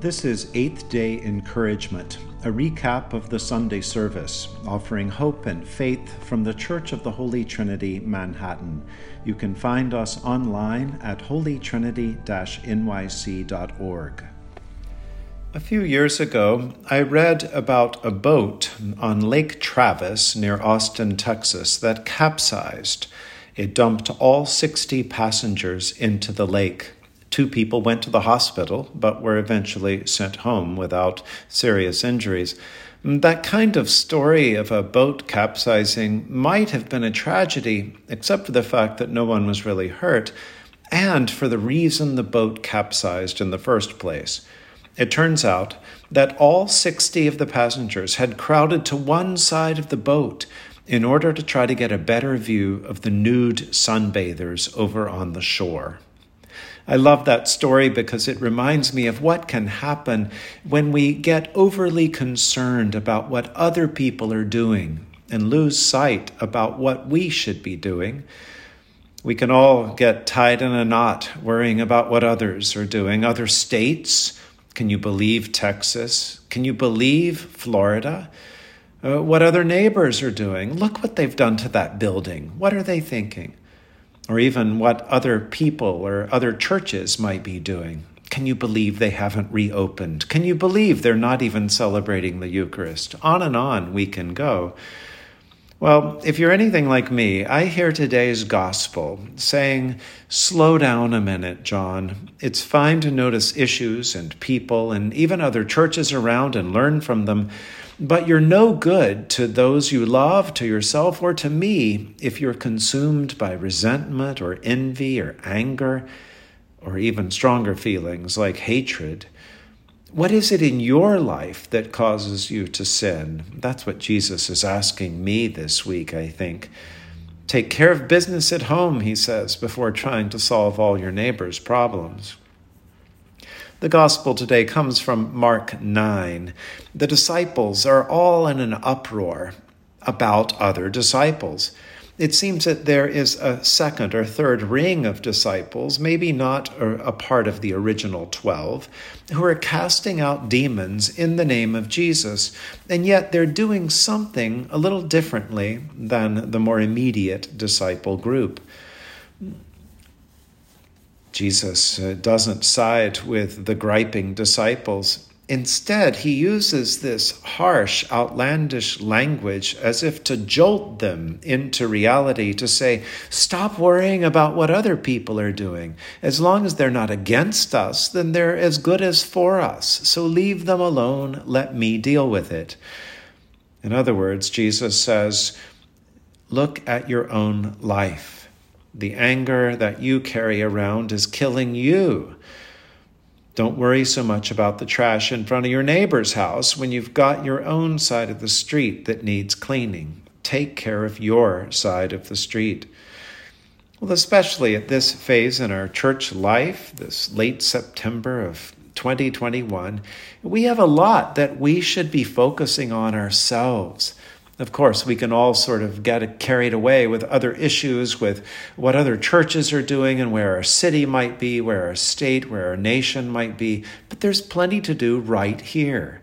This is Eighth Day Encouragement, a recap of the Sunday service, offering hope and faith from the Church of the Holy Trinity, Manhattan. You can find us online at holytrinity nyc.org. A few years ago, I read about a boat on Lake Travis near Austin, Texas, that capsized. It dumped all 60 passengers into the lake. Two people went to the hospital, but were eventually sent home without serious injuries. That kind of story of a boat capsizing might have been a tragedy, except for the fact that no one was really hurt, and for the reason the boat capsized in the first place. It turns out that all 60 of the passengers had crowded to one side of the boat in order to try to get a better view of the nude sunbathers over on the shore. I love that story because it reminds me of what can happen when we get overly concerned about what other people are doing and lose sight about what we should be doing. We can all get tied in a knot worrying about what others are doing, other states. Can you believe Texas? Can you believe Florida? Uh, what other neighbors are doing? Look what they've done to that building. What are they thinking? Or even what other people or other churches might be doing. Can you believe they haven't reopened? Can you believe they're not even celebrating the Eucharist? On and on we can go. Well, if you're anything like me, I hear today's gospel saying, Slow down a minute, John. It's fine to notice issues and people and even other churches around and learn from them, but you're no good to those you love, to yourself, or to me if you're consumed by resentment or envy or anger or even stronger feelings like hatred. What is it in your life that causes you to sin? That's what Jesus is asking me this week, I think. Take care of business at home, he says, before trying to solve all your neighbor's problems. The gospel today comes from Mark 9. The disciples are all in an uproar about other disciples. It seems that there is a second or third ring of disciples, maybe not a part of the original 12, who are casting out demons in the name of Jesus, and yet they're doing something a little differently than the more immediate disciple group. Jesus uh, doesn't side with the griping disciples. Instead, he uses this harsh, outlandish language as if to jolt them into reality, to say, Stop worrying about what other people are doing. As long as they're not against us, then they're as good as for us. So leave them alone. Let me deal with it. In other words, Jesus says, Look at your own life. The anger that you carry around is killing you. Don't worry so much about the trash in front of your neighbor's house when you've got your own side of the street that needs cleaning. Take care of your side of the street. Well, especially at this phase in our church life, this late September of 2021, we have a lot that we should be focusing on ourselves. Of course, we can all sort of get carried away with other issues, with what other churches are doing and where our city might be, where our state, where our nation might be, but there's plenty to do right here.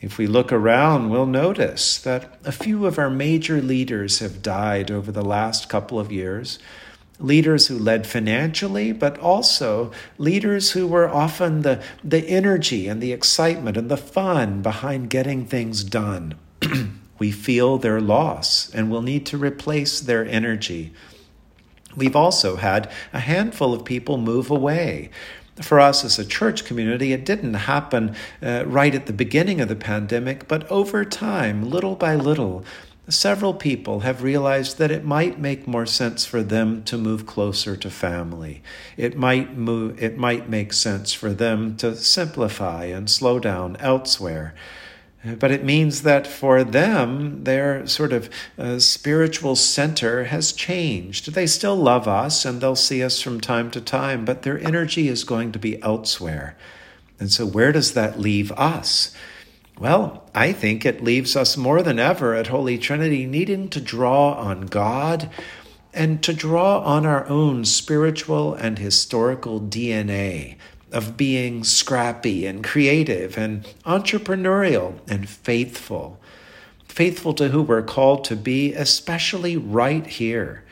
If we look around, we'll notice that a few of our major leaders have died over the last couple of years. Leaders who led financially, but also leaders who were often the, the energy and the excitement and the fun behind getting things done. We feel their loss and will need to replace their energy. We've also had a handful of people move away. For us as a church community, it didn't happen uh, right at the beginning of the pandemic, but over time, little by little, several people have realized that it might make more sense for them to move closer to family. It might move, it might make sense for them to simplify and slow down elsewhere. But it means that for them, their sort of uh, spiritual center has changed. They still love us and they'll see us from time to time, but their energy is going to be elsewhere. And so, where does that leave us? Well, I think it leaves us more than ever at Holy Trinity needing to draw on God and to draw on our own spiritual and historical DNA of being scrappy and creative and entrepreneurial and faithful. Faithful to who we're called to be, especially right here.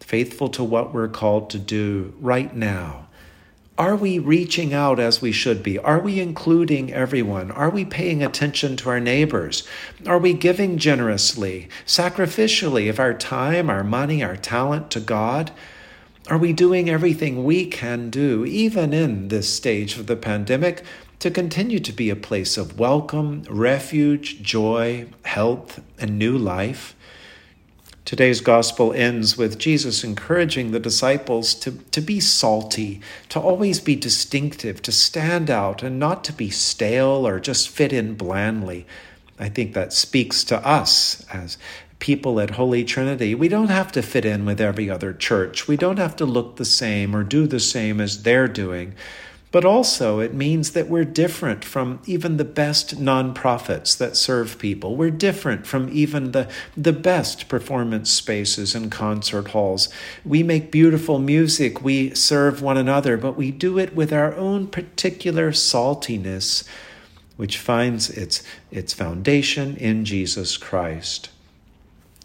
Faithful to what we're called to do right now. Are we reaching out as we should be? Are we including everyone? Are we paying attention to our neighbors? Are we giving generously, sacrificially of our time, our money, our talent to God? Are we doing everything we can do, even in this stage of the pandemic, to continue to be a place of welcome, refuge, joy, health, and new life? Today's gospel ends with Jesus encouraging the disciples to, to be salty, to always be distinctive, to stand out, and not to be stale or just fit in blandly. I think that speaks to us as people at Holy Trinity. We don't have to fit in with every other church. We don't have to look the same or do the same as they're doing. But also, it means that we're different from even the best nonprofits that serve people. We're different from even the, the best performance spaces and concert halls. We make beautiful music, we serve one another, but we do it with our own particular saltiness, which finds its, its foundation in Jesus Christ.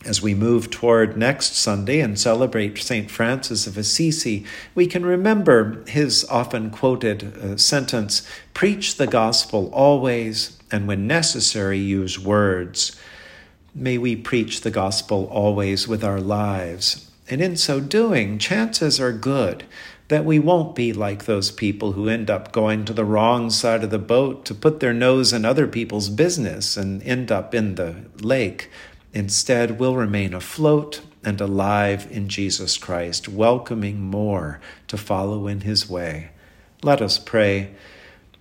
As we move toward next Sunday and celebrate St. Francis of Assisi, we can remember his often quoted uh, sentence Preach the gospel always, and when necessary, use words. May we preach the gospel always with our lives. And in so doing, chances are good that we won't be like those people who end up going to the wrong side of the boat to put their nose in other people's business and end up in the lake Instead, we'll remain afloat and alive in Jesus Christ, welcoming more to follow in his way. Let us pray.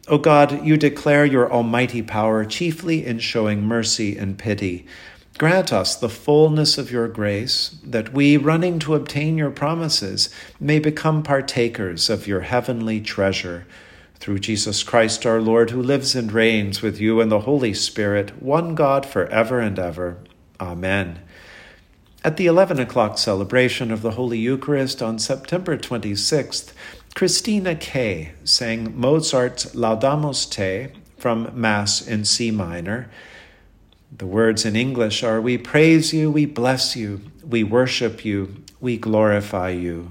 O God, you declare your almighty power chiefly in showing mercy and pity. Grant us the fullness of your grace, that we, running to obtain your promises, may become partakers of your heavenly treasure. Through Jesus Christ our Lord, who lives and reigns with you and the Holy Spirit, one God for ever and ever. Amen. At the 11 o'clock celebration of the Holy Eucharist on September 26th, Christina Kay sang Mozart's Laudamus Te from Mass in C minor. The words in English are We praise you, we bless you, we worship you, we glorify you.